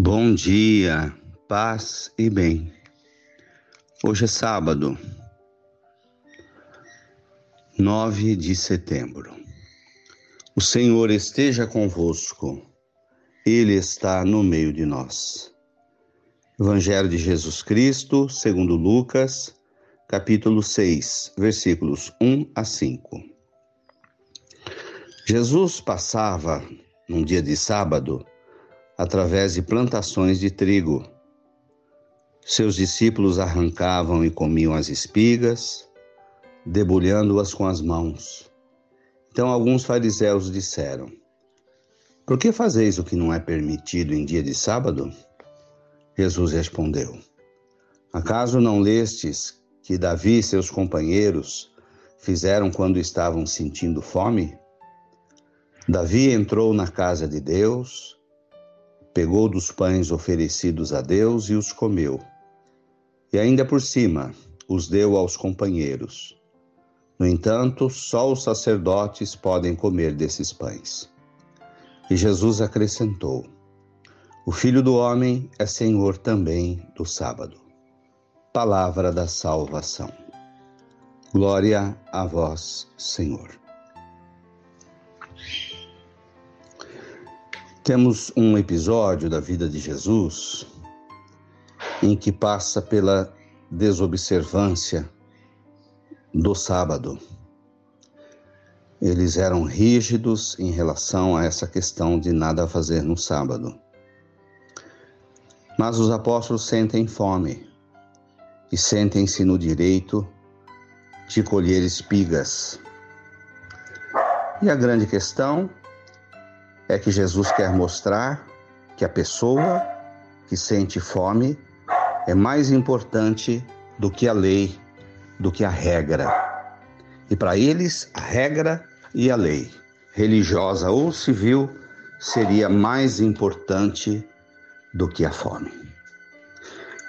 Bom dia, paz e bem. Hoje é sábado, 9 de setembro. O Senhor esteja convosco, Ele está no meio de nós. Evangelho de Jesus Cristo, segundo Lucas, capítulo 6, versículos 1 a 5. Jesus passava, num dia de sábado, através de plantações de trigo. Seus discípulos arrancavam e comiam as espigas, debulhando-as com as mãos. Então alguns fariseus disseram: Por que fazeis o que não é permitido em dia de sábado? Jesus respondeu: Acaso não lestes que Davi e seus companheiros fizeram quando estavam sentindo fome? Davi entrou na casa de Deus pegou dos pães oferecidos a Deus e os comeu. E ainda por cima, os deu aos companheiros. No entanto, só os sacerdotes podem comer desses pães. E Jesus acrescentou: O filho do homem é senhor também do sábado. Palavra da salvação. Glória a vós, Senhor. Temos um episódio da vida de Jesus em que passa pela desobservância do sábado. Eles eram rígidos em relação a essa questão de nada fazer no sábado. Mas os apóstolos sentem fome e sentem-se no direito de colher espigas. E a grande questão é que Jesus quer mostrar que a pessoa que sente fome é mais importante do que a lei, do que a regra. E para eles, a regra e a lei, religiosa ou civil, seria mais importante do que a fome.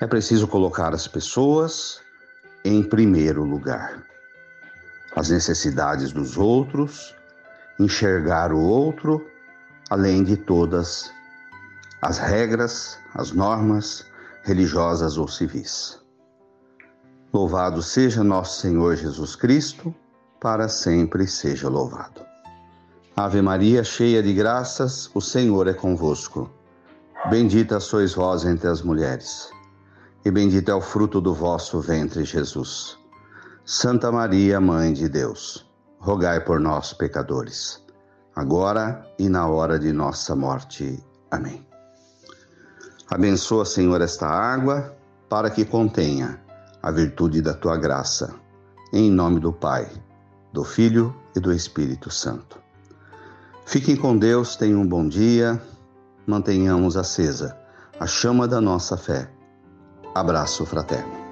É preciso colocar as pessoas em primeiro lugar. As necessidades dos outros, enxergar o outro além de todas as regras, as normas religiosas ou civis. Louvado seja nosso Senhor Jesus Cristo, para sempre seja louvado. Ave Maria, cheia de graças, o Senhor é convosco. Bendita sois vós entre as mulheres, e bendito é o fruto do vosso ventre, Jesus. Santa Maria, Mãe de Deus, rogai por nós, pecadores agora e na hora de nossa morte. Amém. Abençoa, Senhor, esta água para que contenha a virtude da tua graça. Em nome do Pai, do Filho e do Espírito Santo. Fiquem com Deus, tenham um bom dia, mantenhamos acesa a chama da nossa fé. Abraço fraterno.